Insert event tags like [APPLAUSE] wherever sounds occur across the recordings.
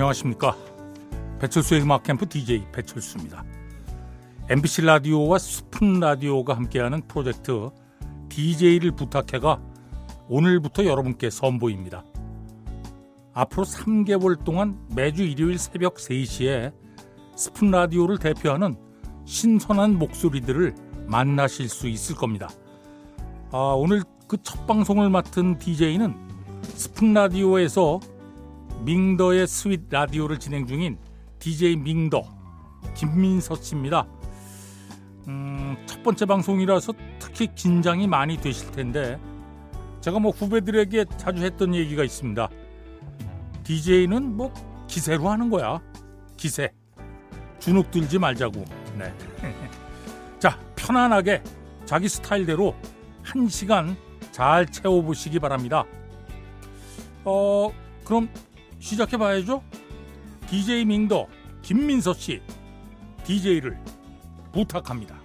안녕하십니까. 배철수의 음악 캠프 DJ 배철수입니다. MBC 라디오와 스푼 라디오가 함께하는 프로젝트 DJ를 부탁해가 오늘부터 여러분께 선보입니다. 앞으로 3개월 동안 매주 일요일 새벽 3시에 스푼 라디오를 대표하는 신선한 목소리들을 만나실 수 있을 겁니다. 아, 오늘 그 첫 방송을 맡은 DJ는 스푼 라디오에서 밍더의 sweet 라디오를 진행 중인 DJ 밍더 김민서 씨입니다. 음, 첫 번째 방송이라서 특히 긴장이 많이 되실 텐데 제가 뭐 후배들에게 자주 했던 얘기가 있습니다. DJ는 뭐 기세로 하는 거야. 기세. 주눅 들지 말자고. 네. [LAUGHS] 자, 편안하게 자기 스타일대로 한 시간 잘 채워보시기 바랍니다. 어, 그럼 시작해 봐야죠. DJ 밍더 김민서 씨, DJ를 부탁합니다.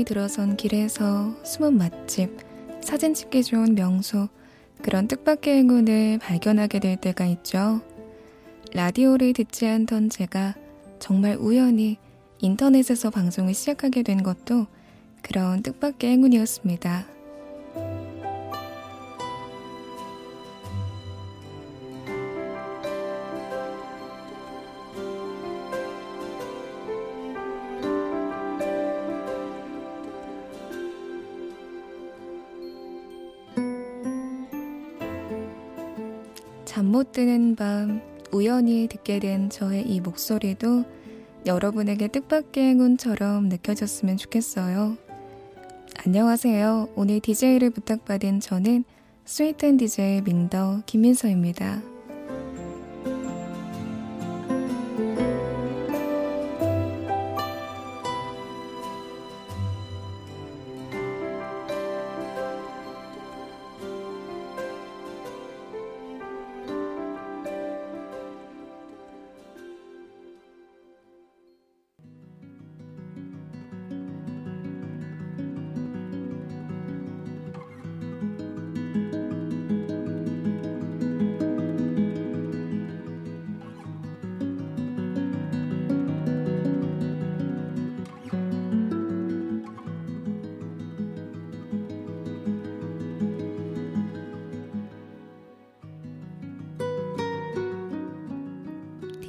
우연히 들어선 길에서 숨은 맛집, 사진 찍기 좋은 명소, 그런 뜻밖의 행운을 발견하게 될 때가 있죠. 라디오를 듣지 않던 제가 정말 우연히 인터넷에서 방송을 시작하게 된 것도 그런 뜻밖의 행운이었습니다. 드는 밤 우연히 듣게 된 저의 이 목소리도 여러분에게 뜻밖의 행운처럼 느껴졌으면 좋겠어요. 안녕하세요. 오늘 DJ를 부탁받은 저는 스위트앤 DJ 민더 김민서입니다.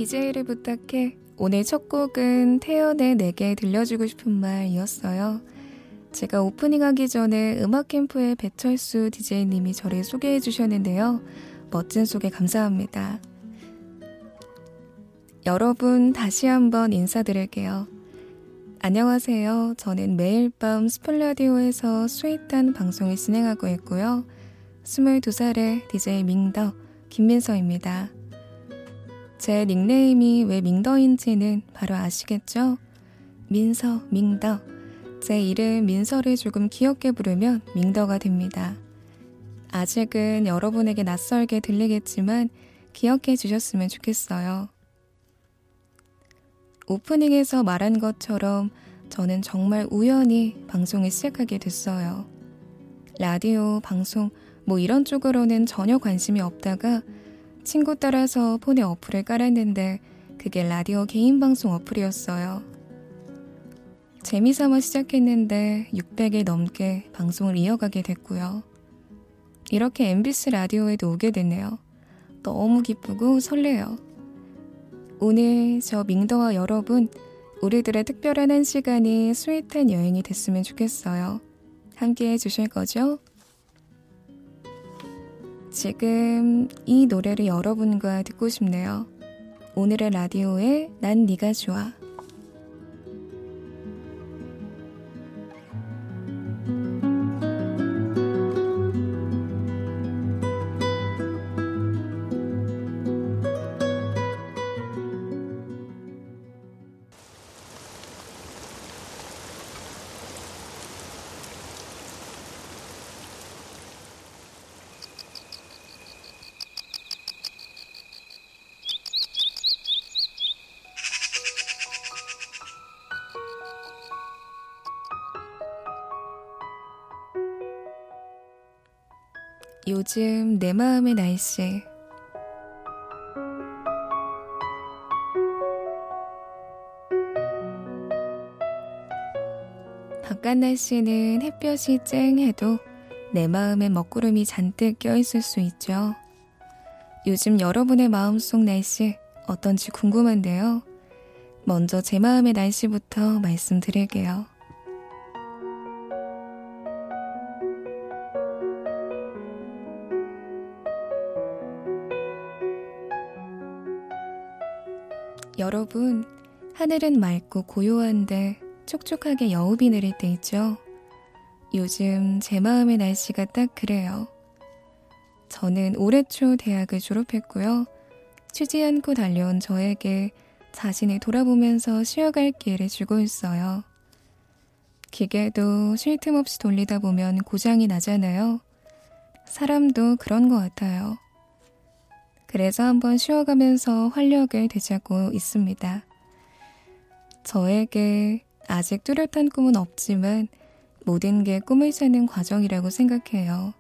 DJ를 부탁해 오늘 첫 곡은 태연의 내게 들려주고 싶은 말이었어요. 제가 오프닝 하기 전에 음악 캠프의 배철수 DJ님이 저를 소개해 주셨는데요. 멋진 소개 감사합니다. 여러분 다시 한번 인사드릴게요. 안녕하세요. 저는 매일 밤 스푼 라디오에서 sweet한 방송을 진행하고 있고요. 22살의 DJ 밍더 김민서입니다. 제 닉네임이 왜 밍더인지는 바로 아시겠죠? 민서, 밍더. 제 이름 민서를 조금 귀엽게 부르면 밍더가 됩니다. 아직은 여러분에게 낯설게 들리겠지만 기억해 주셨으면 좋겠어요. 오프닝에서 말한 것처럼 저는 정말 우연히 방송을 시작하게 됐어요. 라디오, 방송, 뭐 이런 쪽으로는 전혀 관심이 없다가 친구 따라서 폰에 어플을 깔았는데 그게 라디오 개인 방송 어플이었어요. 재미삼아 시작했는데 600일 넘게 방송을 이어가게 됐고요. 이렇게 MBC 라디오에도 오게 됐네요. 너무 기쁘고 설레요. 오늘 저 밍더와 여러분, 우리들의 특별한 한 시간이 스윗한 여행이 됐으면 좋겠어요. 함께 해주실 거죠? 지금 이 노래를 여러분과 듣고 싶네요. 오늘의 라디오에 난 네가 좋아. 요즘 내 마음의 날씨. 바깥 날씨는 햇볕이 쨍해도 내 마음에 먹구름이 잔뜩 껴있을 수 있죠. 요즘 여러분의 마음속 날씨 어떤지 궁금한데요. 먼저 제 마음의 날씨부터 말씀드릴게요. 여러분, 하늘은 맑고 고요한데 촉촉하게 여우비 내릴 때 있죠? 요즘 제 마음의 날씨가 딱 그래요. 저는 올해 초 대학을 졸업했고요. 쉬지 않고 달려온 저에게 자신을 돌아보면서 쉬어갈 기회를 주고 있어요. 기계도 쉴 틈 없이 돌리다 보면 고장이 나잖아요. 사람도 그런 것 같아요. 그래서 한번 쉬어가면서 활력을 되찾고 있습니다. 저에게 아직 뚜렷한 꿈은 없지만 모든 게 꿈을 찾는 과정이라고 생각해요.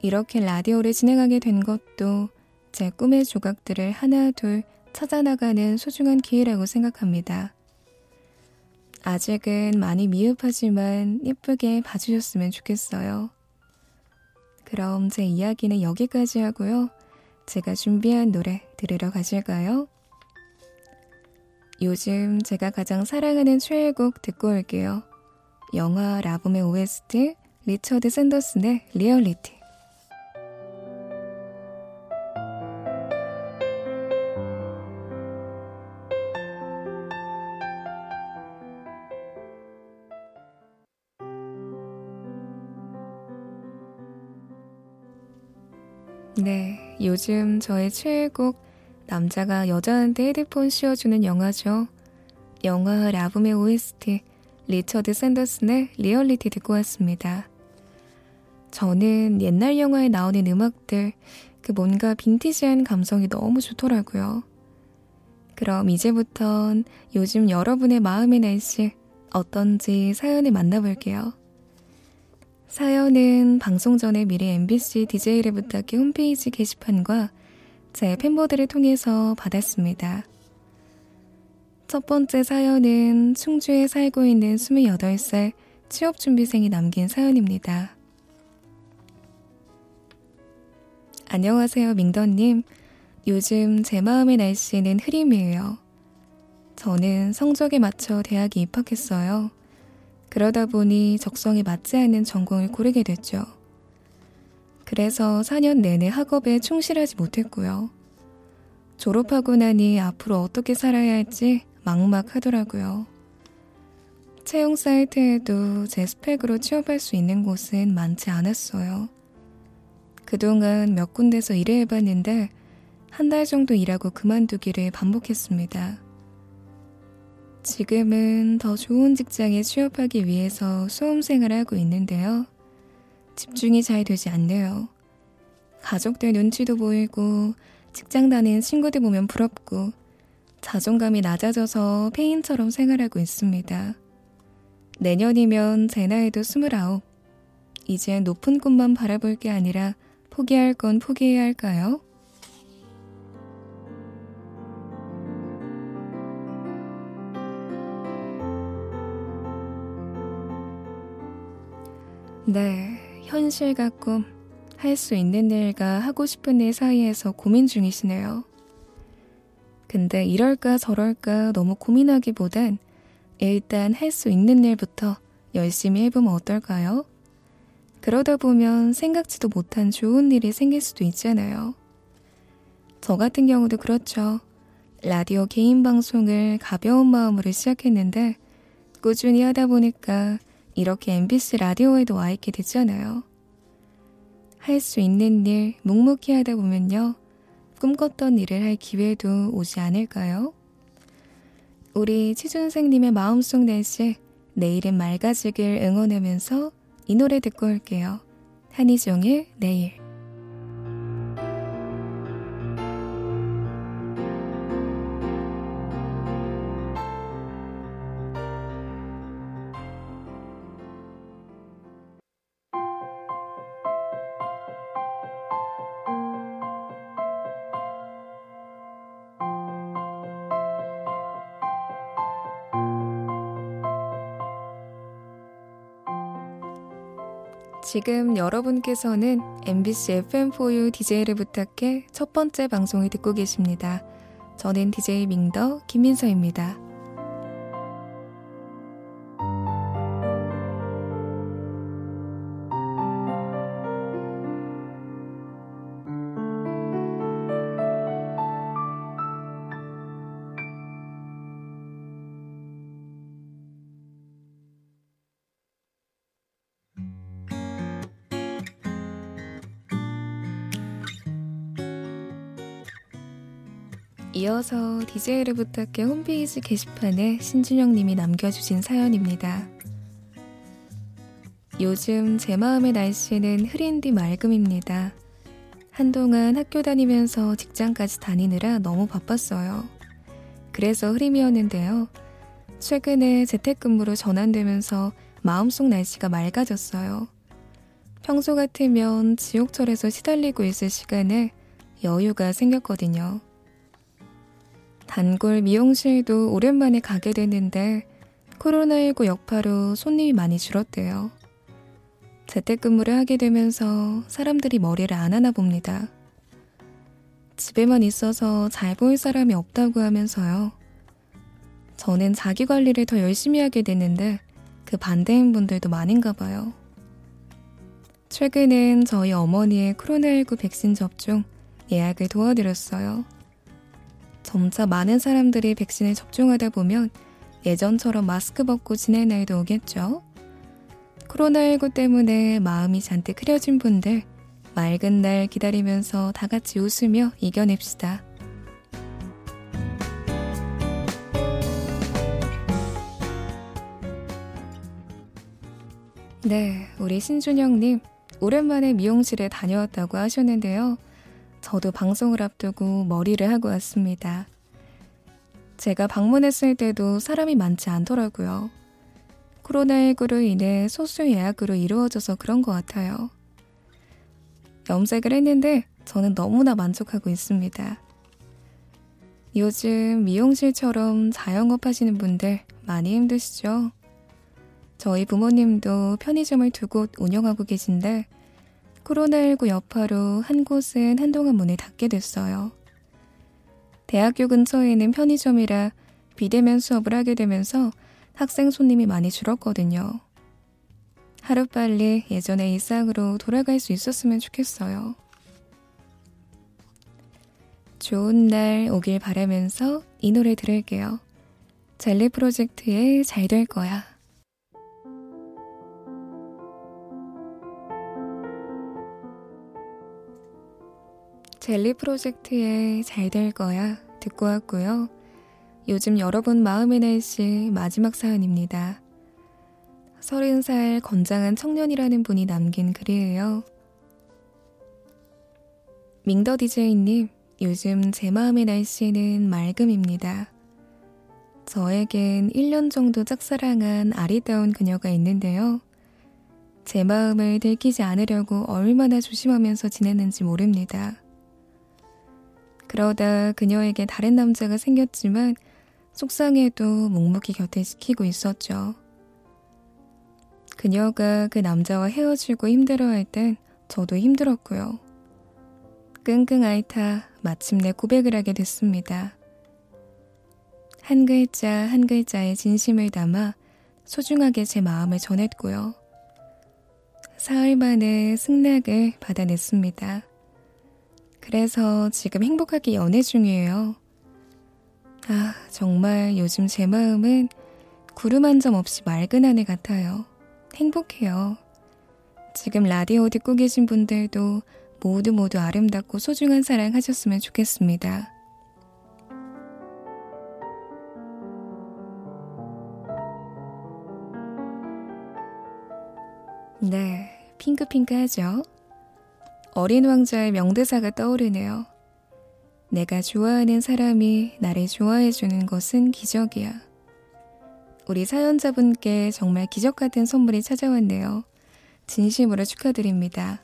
이렇게 라디오를 진행하게 된 것도 제 꿈의 조각들을 하나 둘 찾아나가는 소중한 기회라고 생각합니다. 아직은 많이 미흡하지만 예쁘게 봐주셨으면 좋겠어요. 그럼 제 이야기는 여기까지 하고요. 제가 준비한 노래 들으러 가실까요? 요즘 제가 가장 사랑하는 최애곡 듣고 올게요. 영화 라붐의 OST 리처드 샌더슨의 리얼리티 네, 요즘 저의 최애곡 남자가 여자한테 헤드폰 씌워주는 영화죠. 영화 라붐의 OST 리처드 샌더슨의 리얼리티 듣고 왔습니다. 저는 옛날 영화에 나오는 음악들 그 뭔가 빈티지한 감성이 너무 좋더라고요. 그럼 이제부턴 요즘 여러분의 마음의 날씨 어떤지 사연을 만나볼게요. 사연은 방송 전에 미리 MBC DJ를 부탁해 홈페이지 게시판과 제 팬보들을 통해서 받았습니다. 첫 번째 사연은 충주에 살고 있는 28살 취업준비생이 남긴 사연입니다. 안녕하세요, 민던님. 요즘 제 마음의 날씨는 흐림이에요. 저는 성적에 맞춰 대학에 입학했어요. 그러다 보니 적성에 맞지 않는 전공을 고르게 됐죠. 그래서 4년 내내 학업에 충실하지 못했고요. 졸업하고 나니 앞으로 어떻게 살아야 할지 막막하더라고요. 채용 사이트에도 제 스펙으로 취업할 수 있는 곳은 많지 않았어요. 그동안 몇 군데서 일을 해봤는데 한 달 정도 일하고 그만두기를 반복했습니다. 지금은 더 좋은 직장에 취업하기 위해서 수험생을 하고 있는데요. 집중이 잘 되지 않네요. 가족들 눈치도 보이고 직장 다니는 친구들 보면 부럽고 자존감이 낮아져서 폐인처럼 생활하고 있습니다. 내년이면 제 나이도 스물아홉. 이제 높은 꿈만 바라볼 게 아니라 포기할 건 포기해야 할까요? 네, 현실과 꿈, 할 수 있는 일과 하고 싶은 일 사이에서 고민 중이시네요. 근데 이럴까 저럴까 너무 고민하기보단 일단 할 수 있는 일부터 열심히 해보면 어떨까요? 그러다 보면 생각지도 못한 좋은 일이 생길 수도 있잖아요. 저 같은 경우도 그렇죠. 라디오 개인 방송을 가벼운 마음으로 시작했는데 꾸준히 하다 보니까 이렇게 MBC 라디오에도 와 있게 됐잖아요. 할 수 있는 일 묵묵히 하다 보면요. 꿈꿨던 일을 할 기회도 오지 않을까요? 우리 치준생님의 마음속 날씨 내일은 맑아지길 응원하면서 이 노래 듣고 올게요. 한희종의 내일 지금 여러분께서는 MBC FM4U DJ를 부탁해 첫 번째 방송을 듣고 계십니다. 저는 DJ 민더 김민서입니다. 이어서 DJ를 부탁해 홈페이지 게시판에 신준영 님이 남겨주신 사연입니다. 요즘 제 마음의 날씨는 흐린 뒤 맑음입니다. 한동안 학교 다니면서 직장까지 다니느라 너무 바빴어요. 그래서 흐림이었는데요. 최근에 재택근무로 전환되면서 마음속 날씨가 맑아졌어요. 평소 같으면 지옥철에서 시달리고 있을 시간에 여유가 생겼거든요. 단골 미용실도 오랜만에 가게 됐는데 코로나19 여파로 손님이 많이 줄었대요. 재택근무를 하게 되면서 사람들이 머리를 안 하나 봅니다. 집에만 있어서 잘 보일 사람이 없다고 하면서요. 저는 자기 관리를 더 열심히 하게 됐는데 그 반대인 분들도 많은가 봐요. 최근엔 저희 어머니의 코로나19 백신 접종 예약을 도와드렸어요. 점차 많은 사람들이 백신을 접종하다 보면 예전처럼 마스크 벗고 지낼 날도 오겠죠. 코로나19 때문에 마음이 잔뜩 흐려진 분들, 맑은 날 기다리면서 다 같이 웃으며 이겨냅시다. 네, 우리 신준영님, 오랜만에 미용실에 다녀왔다고 하셨는데요. 저도 방송을 앞두고 머리를 하고 왔습니다. 제가 방문했을 때도 사람이 많지 않더라고요. 코로나19로 인해 소수 예약으로 이루어져서 그런 것 같아요. 염색을 했는데 저는 너무나 만족하고 있습니다. 요즘 미용실처럼 자영업 하시는 분들 많이 힘드시죠? 저희 부모님도 편의점을 두 곳 운영하고 계신데 코로나19 여파로 한 곳은 한동안 문을 닫게 됐어요. 대학교 근처에 는 편의점이라 비대면 수업을 하게 되면서 학생 손님이 많이 줄었거든요. 하루빨리 예전의 일상으로 돌아갈 수 있었으면 좋겠어요. 좋은 날 오길 바라면서 이 노래 들을게요. 젤리 프로젝트의 잘 될 거야. 젤리 프로젝트의 잘 될 거야 듣고 왔고요. 요즘 여러분 마음의 날씨 마지막 사연입니다. 서른 살 건장한 청년이라는 분이 남긴 글이에요. 민더 디제이님, 요즘 제 마음의 날씨는 맑음입니다. 저에겐 1년 정도 짝사랑한 아리따운 그녀가 있는데요. 제 마음을 들키지 않으려고 얼마나 조심하면서 지냈는지 모릅니다. 그러다 그녀에게 다른 남자가 생겼지만 속상해도 묵묵히 곁에 지키고 있었죠. 그녀가 그 남자와 헤어지고 힘들어할 땐 저도 힘들었고요. 끙끙 앓다 마침내 고백을 하게 됐습니다. 한 글자 한 글자의 진심을 담아 소중하게 제 마음을 전했고요. 사흘 만에 승낙을 받아냈습니다. 그래서 지금 행복하게 연애 중이에요. 아, 정말 요즘 제 마음은 구름 한 점 없이 맑은 하늘 같아요. 행복해요. 지금 라디오 듣고 계신 분들도 모두 모두 아름답고 소중한 사랑 하셨으면 좋겠습니다. 네, 핑크핑크하죠? 어린 왕자의 명대사가 떠오르네요. 내가 좋아하는 사람이 나를 좋아해주는 것은 기적이야. 우리 사연자분께 정말 기적 같은 선물이 찾아왔네요. 진심으로 축하드립니다.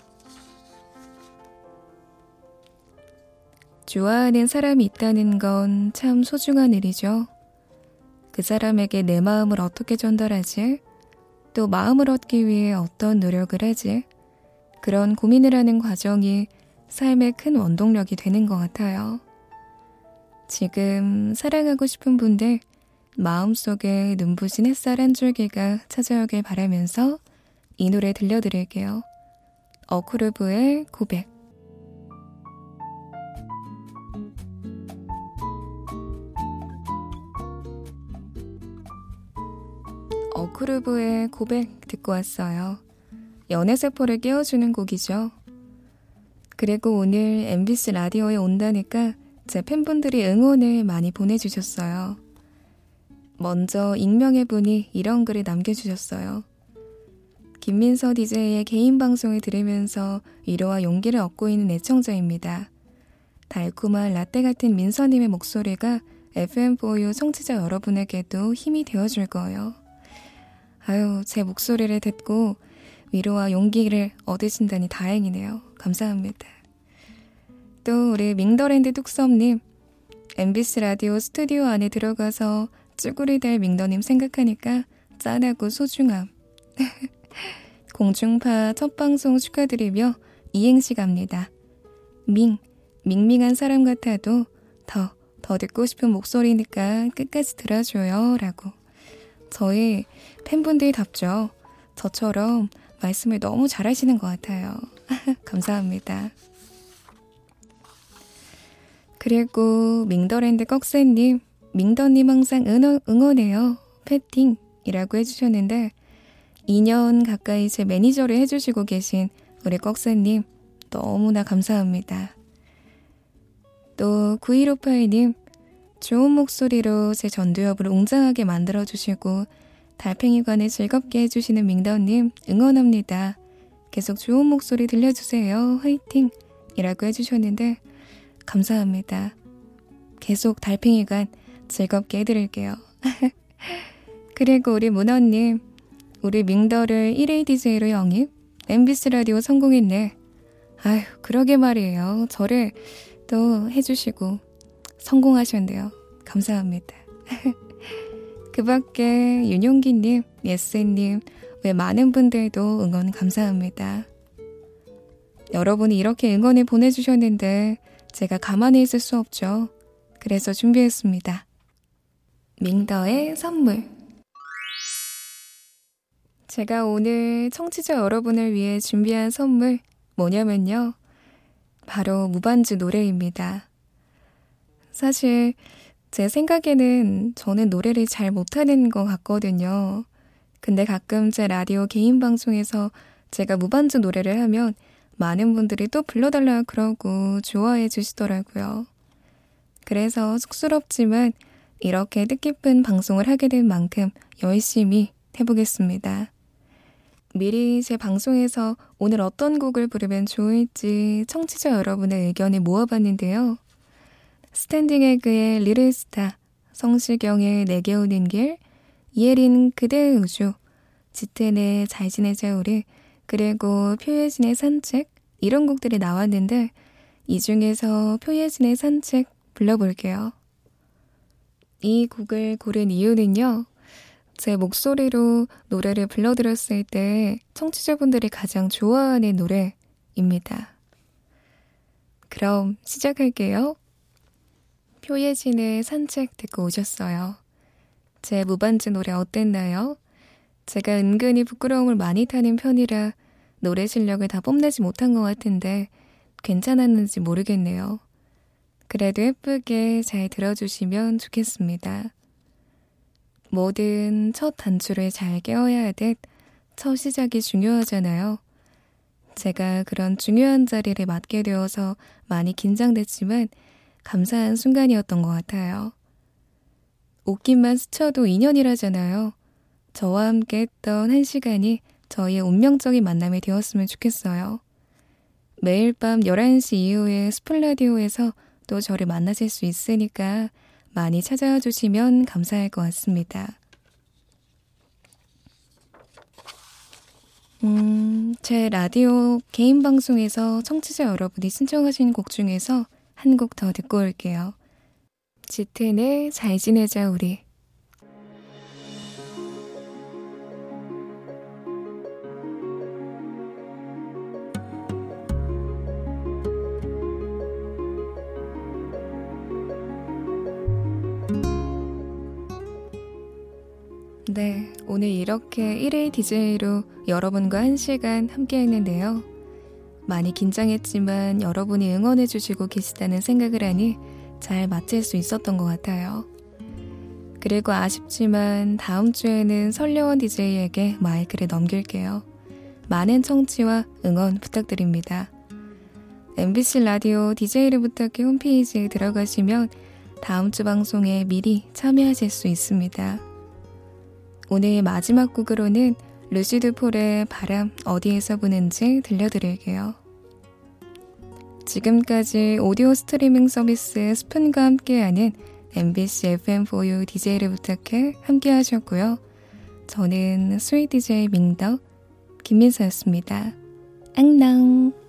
좋아하는 사람이 있다는 건 참 소중한 일이죠. 그 사람에게 내 마음을 어떻게 전달하지? 또 마음을 얻기 위해 어떤 노력을 하지? 그런 고민을 하는 과정이 삶의 큰 원동력이 되는 것 같아요. 지금 사랑하고 싶은 분들 마음속에 눈부신 햇살 한 줄기가 찾아오길 바라면서 이 노래 들려드릴게요. 어쿠르브의 고백. 어쿠르브의 고백 듣고 왔어요. 연애 세포를 깨워주는 곡이죠. 그리고 오늘 MBC 라디오에 온다니까 제 팬분들이 응원을 많이 보내주셨어요. 먼저 익명의 분이 이런 글을 남겨주셨어요. 김민서 DJ의 개인 방송을 들으면서 위로와 용기를 얻고 있는 애청자입니다. 달콤한 라떼 같은 민서님의 목소리가 FM4U 청취자 여러분에게도 힘이 되어줄 거예요. 아유, 제 목소리를 듣고 위로와 용기를 얻으신다니 다행이네요. 감사합니다. 또 우리 밍더랜드 뚝섬님, MBC 라디오 스튜디오 안에 들어가서 쭈구리 될 밍더님 생각하니까 짠하고 소중함. [LAUGHS] 공중파 첫 방송 축하드리며 이행시 갑니다. 밍, 밍밍한 사람 같아도 더, 더 듣고 싶은 목소리니까 끝까지 들어줘요. 라고. 저희 팬분들답죠. 저처럼 말씀을 너무 잘하시는 것 같아요. [LAUGHS] 감사합니다. 그리고 밍더랜드 꺽쇠님, 밍더님 항상 응원, 응원해요. 패팅 이라고 해주셨는데 2년 가까이 제 매니저를 해주시고 계신 우리 꺽쇠님 너무나 감사합니다. 또 9158님 좋은 목소리로 제 전두엽을 웅장하게 만들어주시고 달팽이관을 즐겁게 해주시는 밍더님 응원합니다. 계속 좋은 목소리 들려주세요. 화이팅! 이라고 해주셨는데 감사합니다. 계속 달팽이관 즐겁게 해드릴게요. [LAUGHS] 그리고 우리 문원님 우리 밍더를 1회 DJ로 영입 MBC 라디오 성공했네. 아휴 그러게 말이에요. 저를 또 해주시고 성공하셨네요. 감사합니다. [LAUGHS] 그 밖에 윤용기님, 예스님, 왜 많은 분들도 응원 감사합니다. 여러분이 이렇게 응원을 보내주셨는데 제가 가만히 있을 수 없죠. 그래서 준비했습니다. 밍더의 선물. 제가 오늘 청취자 여러분을 위해 준비한 선물 뭐냐면요. 바로 무반주 노래입니다. 사실 제 생각에는 저는 노래를 잘 못하는 것 같거든요. 근데 가끔 제 라디오 개인 방송에서 제가 무반주 노래를 하면 많은 분들이 또 불러달라 그러고 좋아해 주시더라고요. 그래서 쑥스럽지만 이렇게 뜻깊은 방송을 하게 된 만큼 열심히 해보겠습니다. 미리 제 방송에서 오늘 어떤 곡을 부르면 좋을지 청취자 여러분의 의견을 모아봤는데요. 스탠딩 에그의 Little Star, 성시경의 내게 오는 길, 이혜린 그대의 우주, 짙은의 잘 지내자 우리, 그리고 표예진의 산책 이런 곡들이 나왔는데 이 중에서 표예진의 산책 불러볼게요. 이 곡을 고른 이유는요. 제 목소리로 노래를 불러드렸을 때 청취자분들이 가장 좋아하는 노래입니다. 그럼 시작할게요. 표예진의 산책 듣고 오셨어요. 제 무반주 노래 어땠나요? 제가 은근히 부끄러움을 많이 타는 편이라 노래 실력을 다 뽐내지 못한 것 같은데 괜찮았는지 모르겠네요. 그래도 예쁘게 잘 들어주시면 좋겠습니다. 뭐든 첫 단추를 잘 깨워야 하듯 첫 시작이 중요하잖아요. 제가 그런 중요한 자리를 맡게 되어서 많이 긴장됐지만 감사한 순간이었던 것 같아요. 옷깃만 스쳐도 인연이라잖아요. 저와 함께 했던 한 시간이 저희의 운명적인 만남이 되었으면 좋겠어요. 매일 밤 11시 이후에 스플라디오에서 또 저를 만나실 수 있으니까 많이 찾아와 주시면 감사할 것 같습니다. 음, 제 라디오 개인 방송에서 청취자 여러분이 신청하신 곡 중에서 한 곡 더 듣고 올게요. 지텐의 잘 지내자 우리 네, 오늘 이렇게 1일 DJ로 여러분과 1시간 함께 했는데요. 많이 긴장했지만 여러분이 응원해주시고 계시다는 생각을 하니 잘 마칠 수 있었던 것 같아요. 그리고 아쉽지만 다음 주에는 설려원 DJ에게 마이크를 넘길게요. 많은 청취와 응원 부탁드립니다. MBC 라디오 DJ를 부탁해 홈페이지에 들어가시면 다음 주 방송에 미리 참여하실 수 있습니다. 오늘 마지막 곡으로는 루시드 폴의 바람 어디에서 부는지 들려드릴게요. 지금까지 오디오 스트리밍 서비스 스푼과 함께하는 MBC FM4U DJ를 부탁해 함께 하셨고요. 저는 sweet DJ 민덕 김민서였습니다. 안녕!